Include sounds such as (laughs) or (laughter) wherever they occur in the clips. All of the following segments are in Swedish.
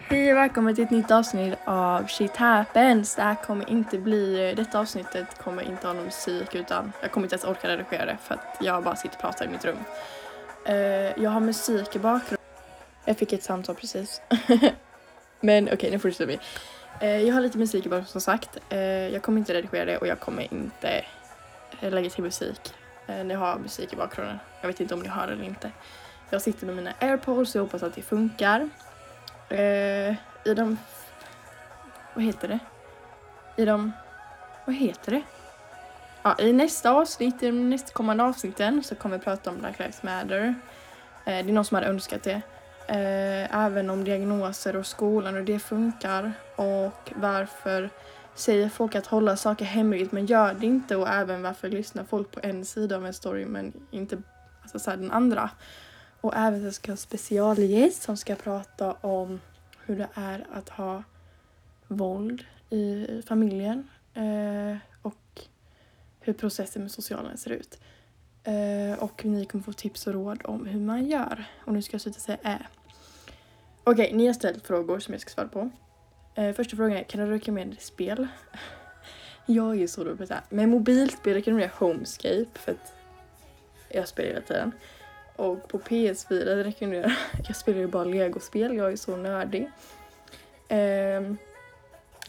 Hej och välkommen till ett nytt avsnitt av Shit Happens. Det här kommer inte bli, detta avsnittet kommer inte ha någon musik utan jag kommer inte ens orka redigera det för att jag bara sitter och pratar i mitt rum. Eh, jag har musik i bakgrunden. Jag fick ett samtal precis. (laughs) Men okej, nu fortsätter vi. Eh, jag har lite musik i bakgrunden som sagt. Eh, jag kommer inte redigera det och jag kommer inte eh, lägga till musik. Ni har musik i bakgrunden. Jag vet inte om ni hör det eller inte. Jag sitter med mina airpods och jag hoppas att det funkar. Eh, I de... Vad heter det? I de... Vad heter det? Ja, I nästa avsnitt, i de nästkommande avsnitten så kommer vi prata om Black Lives Matter. Eh, det är någon som hade önskat det. Eh, även om diagnoser och skolan och det funkar och varför säger folk att hålla saker hemligt men gör det inte och även varför lyssnar folk på en sida av en story men inte alltså så här, den andra. Och även så ska jag ha specialgäst som ska prata om hur det är att ha våld i familjen eh, och hur processen med socialen ser ut. Eh, och ni kommer få tips och råd om hur man gör. Och nu ska jag sluta säga ä. Okej, okay, ni har ställt frågor som jag ska svara på. Eh, första frågan är, kan du rekommendera spel? (laughs) jag är ju så dålig på det här. Med mobilspel rekommenderar jag Homescape för att jag spelar hela tiden. Och på PS4 rekommenderar jag Jag spelar ju bara legospel, jag är så nördig. Um,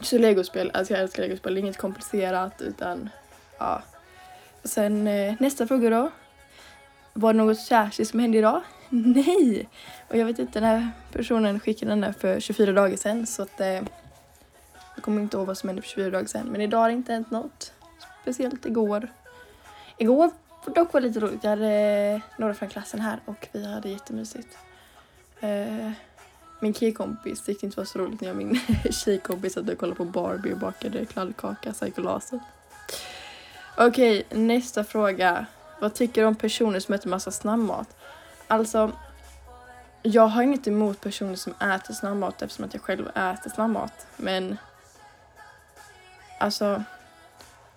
så legospel, alltså jag älskar legospel, det är inget komplicerat utan ja. Sen eh, nästa fråga då. Var det något särskilt som hände idag? (laughs) Nej! Och jag vet inte, den här personen skickade den där för 24 dagar sedan så att eh, jag kommer inte ihåg vad som hände för 24 dagar sedan. Men idag har det inte hänt något speciellt igår. Igår dock var lite roligt. Jag hade några från klassen här och vi hade jättemysigt. Eh, min killkompis tyckte inte var så roligt när jag och min (laughs) tjejkompis satt och kollade på Barbie och bakade kladdkaka, psykolaset. Okej, okay, nästa fråga. Vad tycker du om personer som äter massa snabbmat? Alltså, jag har inget emot personer som äter snabbmat eftersom att jag själv äter snabbmat. Men, alltså,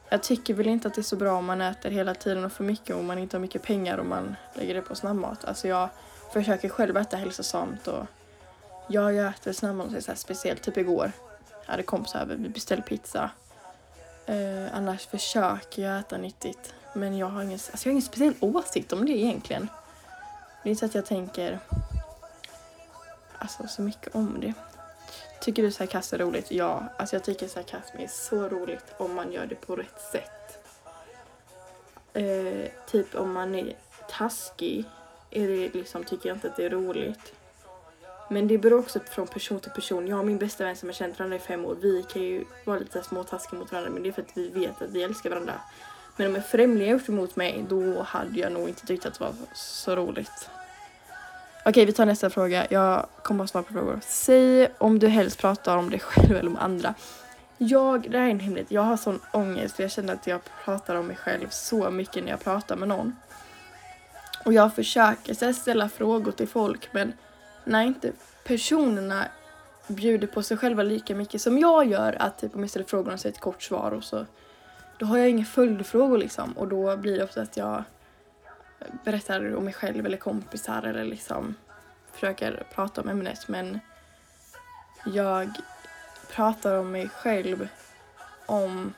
jag tycker väl inte att det är så bra om man äter hela tiden och för mycket och man inte har mycket pengar och man lägger det på snabbmat. Alltså jag försöker själv äta hälsosamt och ja, jag äter snabbmat så här speciellt. Typ igår jag hade kompisar över, vi beställde pizza. Eh, annars försöker jag äta nyttigt. Men jag har ingen, alltså jag har ingen speciell åsikt om det egentligen. Det är inte så att jag tänker alltså, så mycket om det. Tycker du sarkasm är roligt? Ja, alltså jag tycker sarkasm är så roligt om man gör det på rätt sätt. Eh, typ om man är taskig är det liksom, tycker jag inte att det är roligt. Men det beror också från person till person. Jag och min bästa vän som har känt varandra i fem år, vi kan ju vara lite småtaskiga mot varandra men det är för att vi vet att vi älskar varandra. Men om en främling gjort emot mig då hade jag nog inte tyckt att det var så roligt. Okej, vi tar nästa fråga. Jag kommer att svara på frågor. Säg om du helst pratar om dig själv eller om andra. Jag, det här är en hemlighet, jag har sån ångest för jag känner att jag pratar om mig själv så mycket när jag pratar med någon. Och jag försöker ställa frågor till folk men när inte personerna bjuder på sig själva lika mycket som jag gör, att typ om jag ställer frågorna så är ett kort svar och så då har jag inga följdfrågor liksom och då blir det ofta att jag berättar om mig själv eller kompisar eller liksom försöker prata om ämnet men jag pratar om mig själv om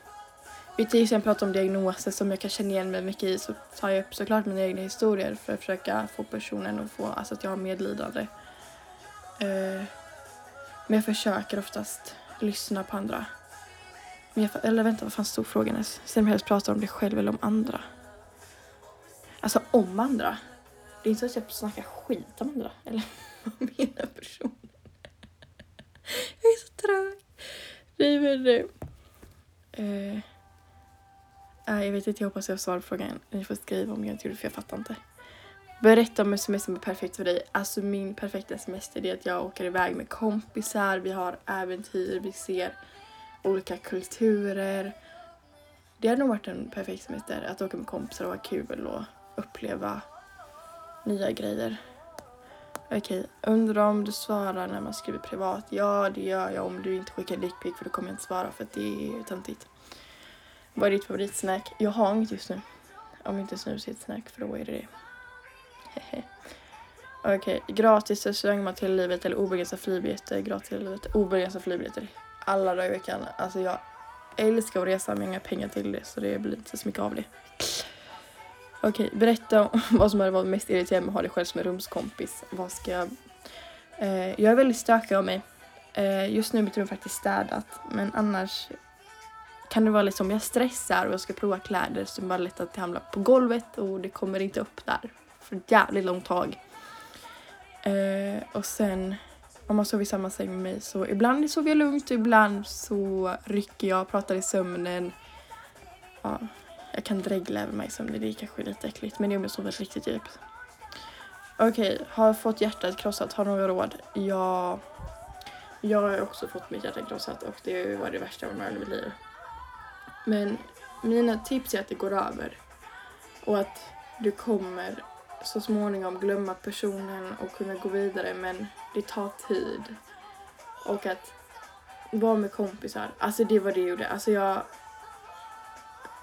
vi till exempel pratar om diagnoser som jag kan känna igen mig mycket i så tar jag upp såklart mina egna historier för att försöka få personen att få, alltså att jag har medlidande. Uh, men jag försöker oftast lyssna på andra. Men jag, eller vänta, vad fan stod frågan ens? Sen helst prata om dig själv eller om andra. Alltså om andra. Det är inte så att jag snackar skit om andra. Eller (laughs) vad menar personen? Jag är så trög. Nej men nu. Uh, uh, jag vet inte, jag hoppas jag svarar på frågan. Ni får skriva om jag inte gjorde för jag fattar inte. Berätta om en semester som är perfekt för dig. Alltså min perfekta semester är att jag åker iväg med kompisar, vi har äventyr, vi ser olika kulturer. Det hade nog varit en perfekt semester, att åka med kompisar och ha kul och uppleva nya grejer. Okej, undrar om du svarar när man skriver privat? Ja, det gör jag om du inte skickar dickpic för då kommer jag inte svara för att det är töntigt. Vad är ditt favoritsnack? Jag har inget just nu. Om inte snus är ett snack för då är det det. Okej, gratis restaurangmat till livet eller obegränsade flygbiljetter? Gratis till livet, Obegränsade flygbiljetter. Alla dagar i veckan. Alltså jag älskar att resa men jag har inga pengar till det så det blir inte så mycket av det. Okej, berätta om (laughs) vad som hade varit mest irriterande med att ha dig själv som en rumskompis. Vad ska jag... Eh, jag är väldigt stökig av mig. Eh, just nu är mitt rum faktiskt städat men annars kan det vara liksom jag stressar och jag ska prova kläder så det är bara lätt att det hamnar på golvet och det kommer inte upp där för ett jävligt långt tag. Eh, och sen om man sover i samma säng med mig så ibland sover jag lugnt och ibland så rycker jag, pratar i sömnen. Ja, jag kan dregla över mig som det är kanske lite äckligt men det är om jag sover riktigt djupt. Okej, okay, har fått hjärtat krossat, har några råd? Ja, jag har också fått mitt hjärta krossat och det var det värsta jag varit med i mitt liv. Men mina tips är att det går över. Och att du kommer så småningom glömma personen och kunna gå vidare men det tar tid. Och att vara med kompisar, alltså det var det jag gjorde. Alltså jag,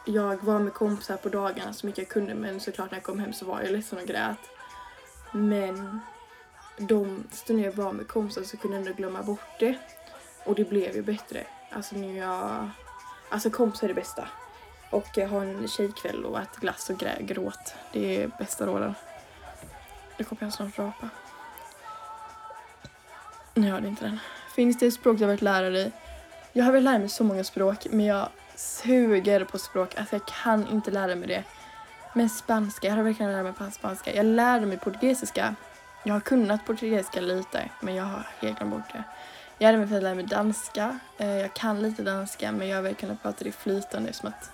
jag var med kompisar på dagarna så mycket jag kunde men såklart när jag kom hem så var jag ledsen och grät. Men de stunder jag var med kompisar så kunde jag ändå glömma bort det. Och det blev ju bättre. Alltså nu jag... Alltså kompisar är det bästa. Och ha en tjejkväll och äta glass och grä, gråt. Det är bästa råden. Nu kommer jag snart rapa. Nej, jag hörde inte den. Finns det språk du har varit lärare i? Jag har väl lärt mig så många språk men jag suger på språk. Alltså jag kan inte lära mig det. Men spanska, jag har verkligen lärt mig på spanska. Jag lärde mig portugisiska. Jag har kunnat portugisiska lite men jag har helt glömt bort det. Jag hade mig för att lära mig danska. Eh, jag kan lite danska men jag har verkligen kunnat prata det flytande som att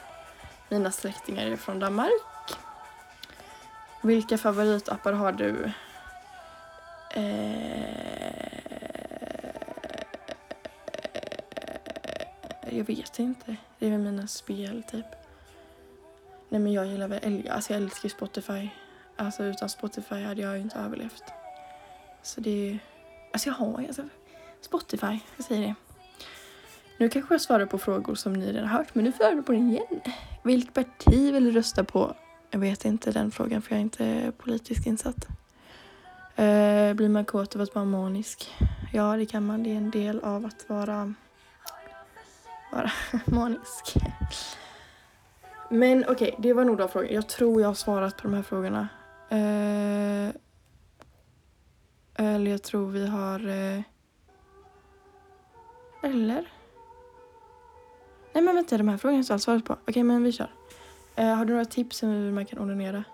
mina släktingar är från Danmark. Vilka favoritappar har du? Eh, jag vet inte. Det är väl mina spel typ. Nej men jag gillar väl, älgar, alltså jag älskar Spotify. Alltså utan Spotify hade jag ju inte överlevt. Så det är, alltså jag har alltså Spotify, jag säger det. Nu kanske jag svarar på frågor som ni redan hört, men nu får jag på den igen. Vilket parti vill du rösta på? Jag vet inte den frågan för jag är inte politiskt insatt. Uh, blir man kåt av att vara manisk? Ja, det kan man. Det är en del av att vara, vara (laughs) manisk. Men okej, okay, det var nog de frågorna. Jag tror jag har svarat på de här frågorna. Eh, eller jag tror vi har... Eh, eller? Nej men vänta, de här frågorna har jag svarat på. Okej, okay, men vi kör. Eh, har du några tips om hur man kan onanera?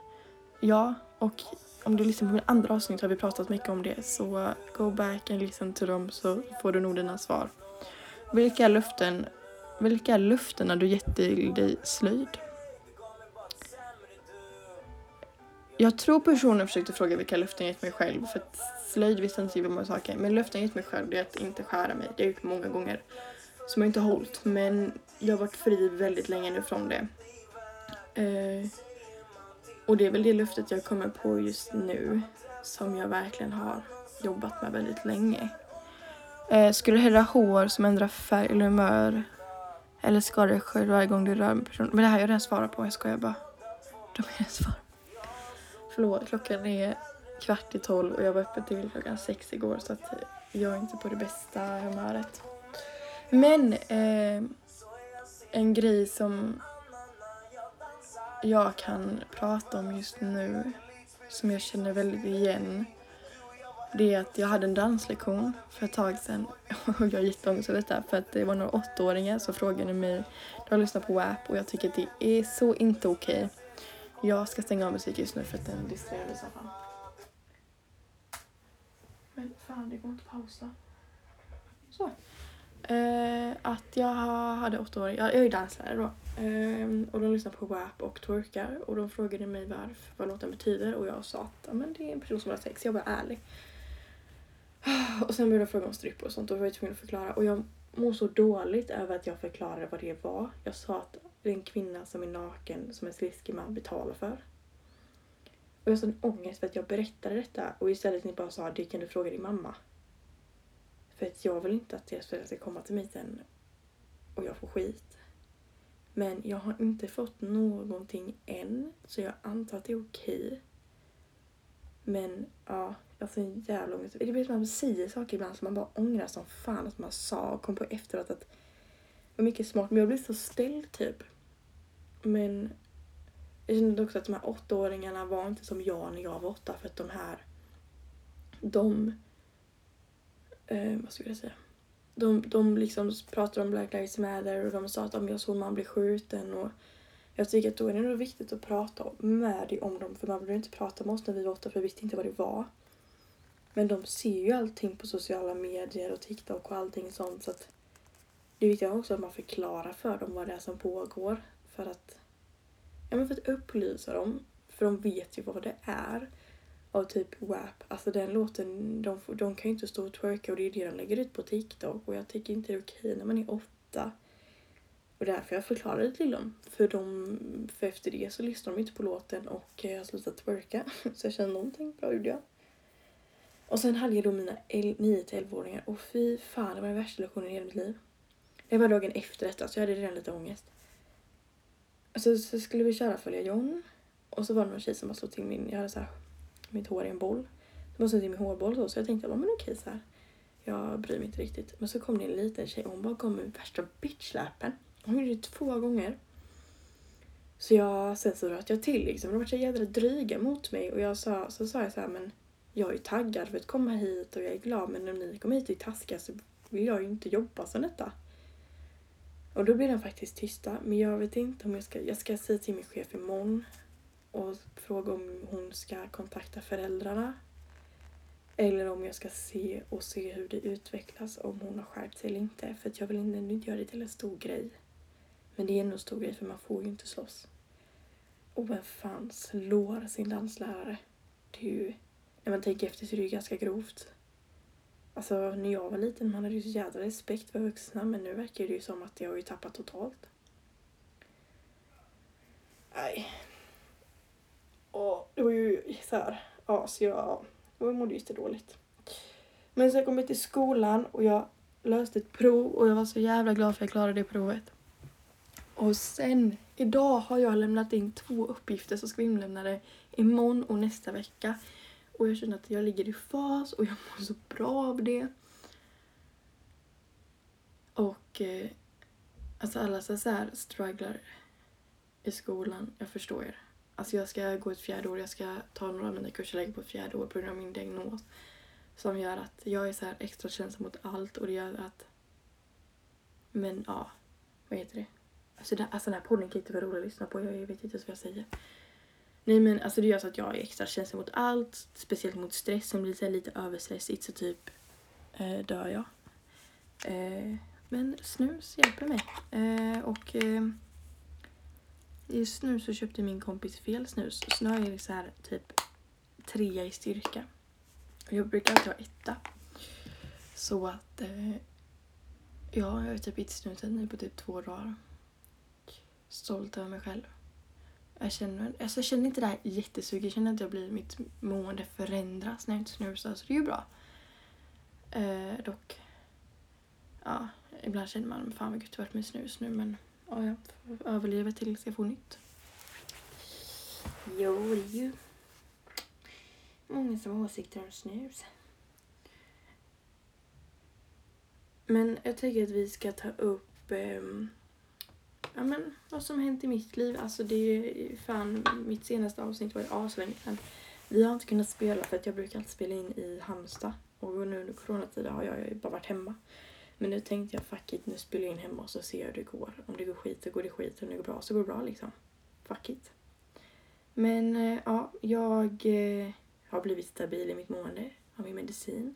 Ja, och om du lyssnar på min andra avsnitt har vi pratat mycket om det så go back and listen to dem så får du nog dina svar. Vilka löften vilka är löftena du gett till dig slöjd? Jag tror personen försökte fråga vilka löften jag gett mig själv för att slöjd visste inte så många saker. Men löften jag gett mig själv är att inte skära mig. Det har jag gjort många gånger. Som jag inte har hållit men jag har varit fri väldigt länge nu från det. Eh, och det är väl det löftet jag kommer på just nu som jag verkligen har jobbat med väldigt länge. Eh, skulle du hellre ha hår som ändrar färg eller humör? Eller skadar dig själv varje gång du rör en person? Men det här har jag redan svarat på, jag skojar bara. De har redan svarat Förlåt, klockan är kvart i tolv och jag var uppe till klockan sex igår så att jag är inte på det bästa humöret. Men eh, en grej som jag kan prata om just nu som jag känner väldigt igen det är att jag hade en danslektion för ett tag sedan (laughs) och jag har jätteångest över detta för att det var några åttaåringar som frågade mig de har lyssnat på WAP och jag tycker att det är så inte okej. Okay. Jag ska stänga av musik just nu för att den distraherar mig så fan. Men fan, det går inte att pausa. Så. Eh, att jag hade åtta år, jag, jag är danslärare då. Eh, och de lyssnar på WAP och twerkar och de frågade mig varför, vad låten betyder och jag sa att men det är en person som har sex, jag var ärlig. (sighs) Och sen började jag fråga om strippor och sånt och då var jag tvungen att förklara och jag mår så dåligt över att jag förklarade vad det var. Jag sa att det är en kvinna som är naken som en sliskig man betalar för. Och jag har sån ångest för att jag berättade detta och istället ni bara sa det kan du fråga din mamma. För att jag vill inte att deras föräldrar ska komma till mig sen och jag får skit. Men jag har inte fått någonting än, så jag antar att det är okej. Men ja, jag har en jävla ångest. Det blir som att man säger saker ibland som man bara ångrar som fan att man sa och kom på efteråt att det var mycket smart. Men jag blir så ställd typ. Men jag kände också att de här åttaåringarna var inte som jag när jag var åtta för att de här de eh, vad skulle jag säga? De, de liksom pratade om Black Lives Matter och de sa att om jag såg man bli skjuten och jag tycker att då är det nog viktigt att prata med dig om dem för man ville inte prata med oss när vi var åtta för vi visste inte vad det var. Men de ser ju allting på sociala medier och TikTok och allting sånt så att det är viktigt också att man förklarar för dem vad det är som pågår för att ja men för att upplysa dem för de vet ju vad det är av typ WAP. Alltså den låten, de, de kan ju inte stå och twerka och det är det de lägger ut på TikTok och jag tycker inte det är okej när man är åtta. Och därför jag förklarade till dem. För, de, för efter det så lyssnade de inte på låten och jag slutade twerka. (laughs) Så jag kände någonting bra gjorde jag. Och sen hade jag då mina 9-11-åringar och fy fan det var den värsta lektionen i hela mitt liv. Det var dagen efter detta så jag hade redan lite ångest. Så, så skulle vi köra följa John och så var det någon tjej som bara slog till min, jag hade så här mitt hår i en boll. Så bara slog till min hårboll så, så jag tänkte, men okej så här. Jag bryr mig inte riktigt. Men så kom det en liten tjej och hon bara kom med värsta bitchläpen. Hon gjorde det två gånger. Så jag, sen så röt jag till liksom. De var så jädra dryga mot mig och jag sa, så sa jag så här, men jag är ju taggad för att komma hit och jag är glad men om ni kommer hit och är taskiga så vill jag ju inte jobba som detta. Och då blir de faktiskt tysta. Men jag vet inte om jag ska, jag ska säga till min chef imorgon och fråga om hon ska kontakta föräldrarna. Eller om jag ska se och se hur det utvecklas, om hon har skärpt sig eller inte. För jag vill inte göra det till en stor grej. Men det är ändå en stor grej för man får ju inte slåss. Och vem fan slår sin danslärare? Det är ju, när man tänker efter så är det ju ganska grovt. Alltså när jag var liten man hade ju så jävla respekt för vuxna men nu verkar det ju som att jag har ju tappat totalt. Nej, och det var ju så här, ja, så jag, jag mådde ju dåligt. Men sen kom jag till skolan och jag löste ett prov och jag var så jävla glad för att jag klarade det provet. Och sen, idag har jag lämnat in två uppgifter så ska vi inlämna det imorgon och nästa vecka. Och jag känner att jag ligger i fas och jag mår så bra av det. Och eh, alltså alla så här strugglar i skolan, jag förstår er. Alltså jag ska gå ett fjärde år, jag ska ta några av mina kurser lägga på ett fjärde år på grund av min diagnos. Som gör att jag är så här extra känslig mot allt och det gör att... Men ja, vad heter det? Alltså, den, alltså den här podden kan inte vara rolig att lyssna på, jag vet inte ens vad jag säger. Nej men alltså det gör så att jag är extra känslig mot allt, speciellt mot stress. Som blir så lite överstressigt så typ eh, dör jag. Eh, men snus hjälper mig. Eh, och eh, Just nu så köpte min kompis fel snus. Så nu har jag så här typ trea i styrka. Och jag brukar alltid ha etta. Så att eh, ja, jag har typ inte snusat nu på typ två dagar. Stolt över mig själv. Jag känner, alltså jag känner inte det här jättesuget. Jag känner att jag blir, mitt mående förändras när jag inte snusar. Så det är ju bra. Eh, dock, ja, ibland känner man fan vad gött det varit med snus nu men ja, jag överlever tills jag får nytt. Jo, det är ju många som har åsikter om snus. Men jag tänker att vi ska ta upp eh, ja, men, vad som hänt i mitt liv. Alltså det är fan, mitt senaste avsnitt var ju aslänge sedan. Vi har inte kunnat spela för att jag brukar alltid spela in i Halmstad. Och nu under coronatiden har jag ju bara varit hemma. Men nu tänkte jag fuck it, nu spelar jag in hemma och så ser jag hur det går. Om det går skit så går det skit, om det går bra så går det bra liksom. Fuck it. Men eh, ja, jag eh, har blivit stabil i mitt mående av min medicin.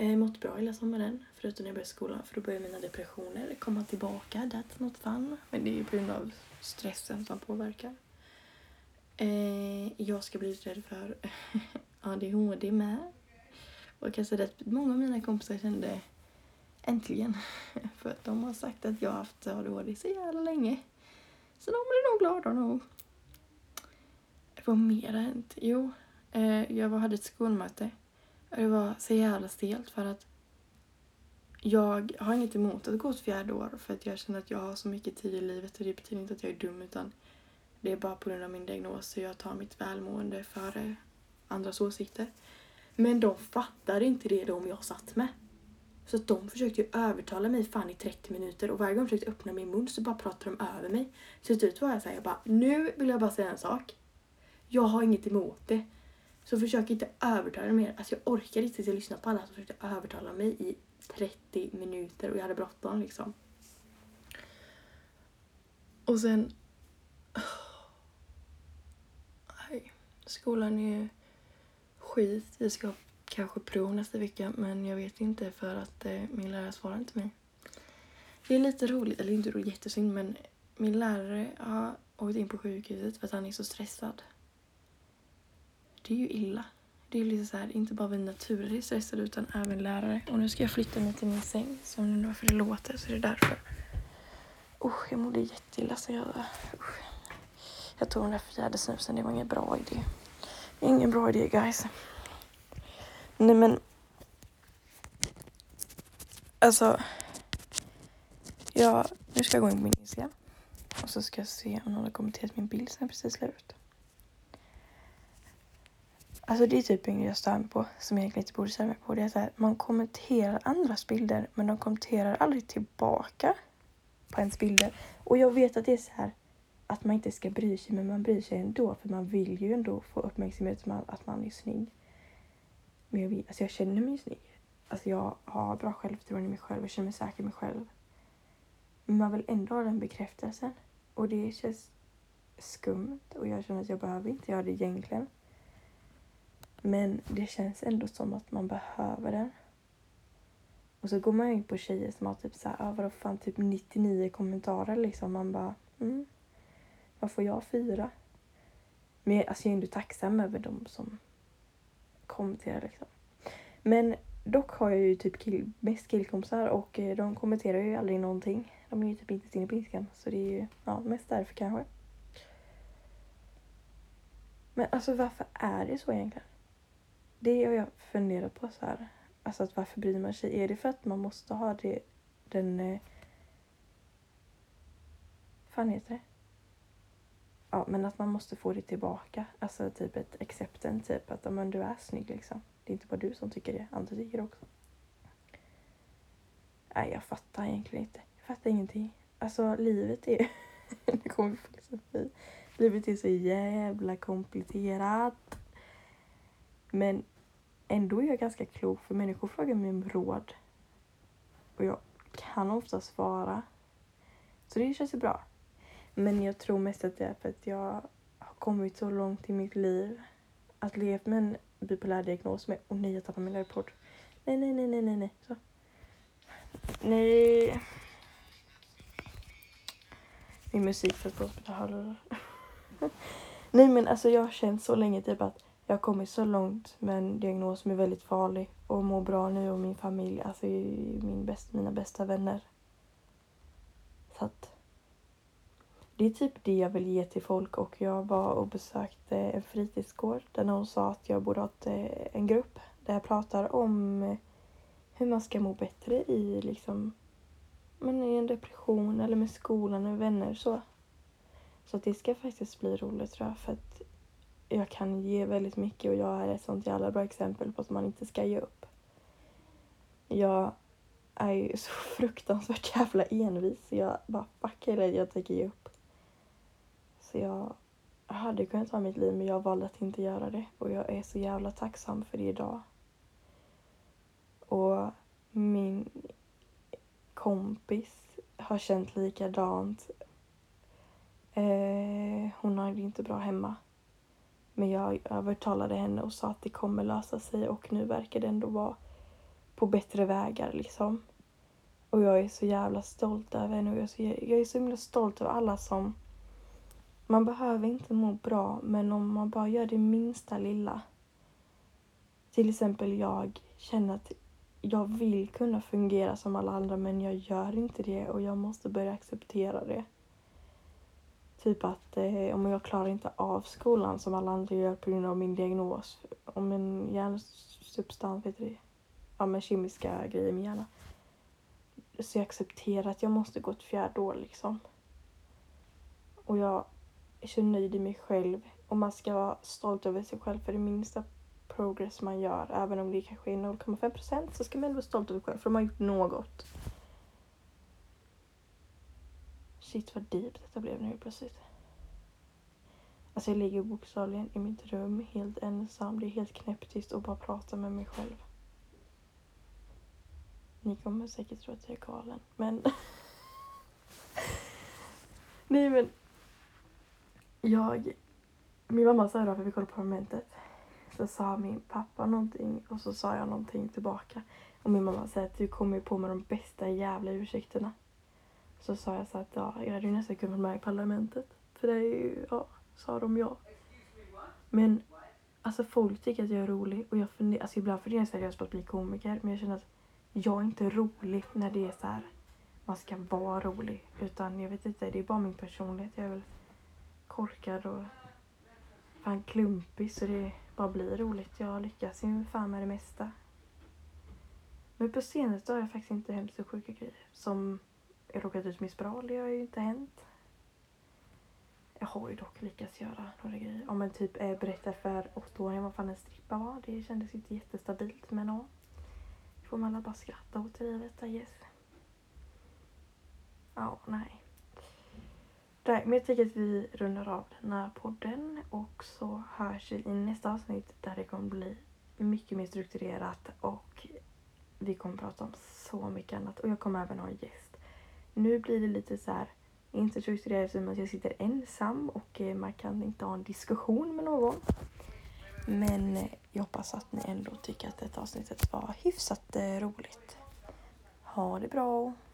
Eh, mått bra hela sommaren, förutom när jag började skolan för då började mina depressioner komma tillbaka. That's not fun. Men det är ju på grund av stressen som påverkar. Eh, jag ska bli rädd för (laughs) ADHD med. Och jag kan säga att många av mina kompisar kände Äntligen. (laughs) För att de har sagt att jag har haft ADHD så jävla länge. Så de blir nog glada nog. Vad mer har hänt? Jo, eh, jag hade ett skolmöte. Det var så jävla stelt för att jag har inget emot att gå ett fjärde år för att jag känner att jag har så mycket tid i livet och det betyder inte att jag är dum utan det är bara på grund av min diagnos så jag tar mitt välmående före andras åsikter. Men de fattade inte det de jag satt med. Så att de försökte ju övertala mig fan i 30 minuter och varje gång jag försökte öppna min mun så bara pratade de över mig. Så till slut var jag såhär, jag bara nu vill jag bara säga en sak. Jag har inget emot det. Så försök inte övertala mig mer. Alltså jag orkar inte att lyssna på alla som försökte övertala mig i 30 minuter och jag hade bråttom liksom. Och sen... (sighs) Nej, skolan är skit. Vi ska kanske prov nästa vecka men jag vet inte för att eh, min lärare svarar inte mig. Det är lite roligt, eller inte roligt, jättesynd men min lärare har åkt in på sjukhuset för att han är så stressad. Det är ju illa. Det är lite så här, inte bara vi naturer är stressade utan även lärare. Och nu ska jag flytta mig till min säng så om nu varför det låter så är det därför. Usch, jag mådde jätteilla så jag... Usch. Jag tog den där fjärde snusen, det var ingen bra idé. Ingen bra idé guys. Nej men... Alltså... Ja, nu ska jag gå in på min Instagram. Och så ska jag se om någon har kommenterat min bild som jag precis la ut. Alltså det är typ en grej jag stör mig på, som jag egentligen inte borde störa mig på. Det är att man kommenterar andras bilder men de kommenterar aldrig tillbaka på ens bilder. Och jag vet att det är så här att man inte ska bry sig men man bryr sig ändå för man vill ju ändå få uppmärksamhet som att man är snygg. Men jag, vill, alltså jag känner mig snygg. Alltså jag har bra självförtroende i mig själv, och känner mig säker i mig själv. Men man vill ändå ha den bekräftelsen. Och det känns skumt och jag känner att jag behöver inte göra det egentligen. Men det känns ändå som att man behöver den. Och så går man in på tjejer som har typ såhär, ah, vadå fan, typ 99 kommentarer liksom. Man bara, mm, vad får jag fyra? Men alltså jag är ändå tacksam över de som kommenterar liksom. Men dock har jag ju typ kill, mest killkompisar och eh, de kommenterar ju aldrig någonting. De är ju typ inte inne på Instagram så det är ju ja, mest därför kanske. Men alltså varför är det så egentligen? Det har jag funderat på så här. Alltså att varför bryr man sig? Är det för att man måste ha det, den... Eh, fan heter det? Ja, men att man måste få det tillbaka. Alltså typ ett accepten, typ att men, du är snygg liksom. Det är inte bara du som tycker det, andra tycker det också. Nej, jag fattar egentligen inte. Jag fattar ingenting. Alltså livet är... (laughs) nu kommer filosofi. Livet är så jävla komplicerat. Men ändå är jag ganska klok för människor frågar mig om råd. Och jag kan ofta svara. Så det känns ju bra. Men jag tror mest att det är för att jag har kommit så långt i mitt liv. Att leva med en bipolär diagnos med... Åh oh, nej, jag tappade min airpod. Nej, nej, nej, nej, nej, nej. Så. Nej. Min musik för på hörlurar. (laughs) nej men alltså jag har känt så länge typ att jag har kommit så långt med en diagnos som är väldigt farlig och mår bra nu och min familj, alltså min bäst, mina bästa vänner. Så att det är typ det jag vill ge till folk och jag var och besökte en fritidsgård där någon sa att jag borde ha eh, en grupp där jag pratar om eh, hur man ska må bättre i liksom men i en depression eller med skolan och vänner så. Så det ska faktiskt bli roligt tror jag för att jag kan ge väldigt mycket och jag är ett sånt jävla bra exempel på att man inte ska ge upp. Jag är ju så (laughs) fruktansvärt jävla envis så jag bara fuck hela jag tänker ge upp. Så jag hade kunnat ta mitt liv men jag valde att inte göra det och jag är så jävla tacksam för det idag. Och min kompis har känt likadant. Eh, hon har det inte bra hemma. Men jag övertalade henne och sa att det kommer lösa sig och nu verkar det ändå vara på bättre vägar liksom. Och jag är så jävla stolt över henne och jag är så, jag är så himla stolt över alla som... Man behöver inte må bra men om man bara gör det minsta lilla. Till exempel jag känner att jag vill kunna fungera som alla andra men jag gör inte det och jag måste börja acceptera det. Typ att eh, om jag klarar inte av skolan som alla andra gör på grund av min diagnos. Om en hjärnsubstans, vet du Ja, men kemiska grejer i min hjärna. Så jag accepterar att jag måste gå ett fjärde år liksom. Och jag är så nöjd i mig själv. Och man ska vara stolt över sig själv för det minsta progress man gör. Även om det kanske är 0,5 procent så ska man ändå vara stolt över sig själv för de har gjort något. Shit vad deep detta blev nu plötsligt. Alltså jag ligger bokstavligen i mitt rum helt ensam. Det är helt knäpptyst och bara pratar med mig själv. Ni kommer säkert tro att jag är galen, men... (laughs) Nej men... Jag... Min mamma sa idag, för vi kollade på momentet, så sa min pappa någonting och så sa jag någonting tillbaka. Och min mamma säger att du kommer ju på med de bästa jävla ursäkterna. Så sa jag så att ja, jag hade ju nästan kunnat vara med i Parlamentet. För det är ju, ja, sa de ja. Men alltså folk tycker att jag är rolig och jag funderar, alltså ibland funderar jag seriöst på att bli komiker men jag känner att jag är inte rolig när det är så här man ska vara rolig. Utan jag vet inte, det är bara min personlighet. Jag är väl korkad och fan klumpig så det bara blir roligt. Jag lyckas ju fan med det mesta. Men på senaste har jag faktiskt inte hänt så sjuka grejer. Som råkat ut med spiral, det har ju inte hänt. Jag har ju dock lyckats göra några grejer. Om men typ eh, berättar för åttaåringar vad fan en strippa var. Det kändes inte jättestabilt men ja. Får man alla bara skratta åt livet, I guess. Ja, nej. Nej, men jag tycker att vi rundar av den här podden och så hörs vi i nästa avsnitt där det kommer bli mycket mer strukturerat och vi kommer prata om så mycket annat och jag kommer även ha en gäst. Nu blir det lite så här, inte strukturerat eftersom jag sitter ensam och eh, man kan inte ha en diskussion med någon. Men eh, jag hoppas att ni ändå tycker att detta avsnittet var hyfsat eh, roligt. Ha det bra!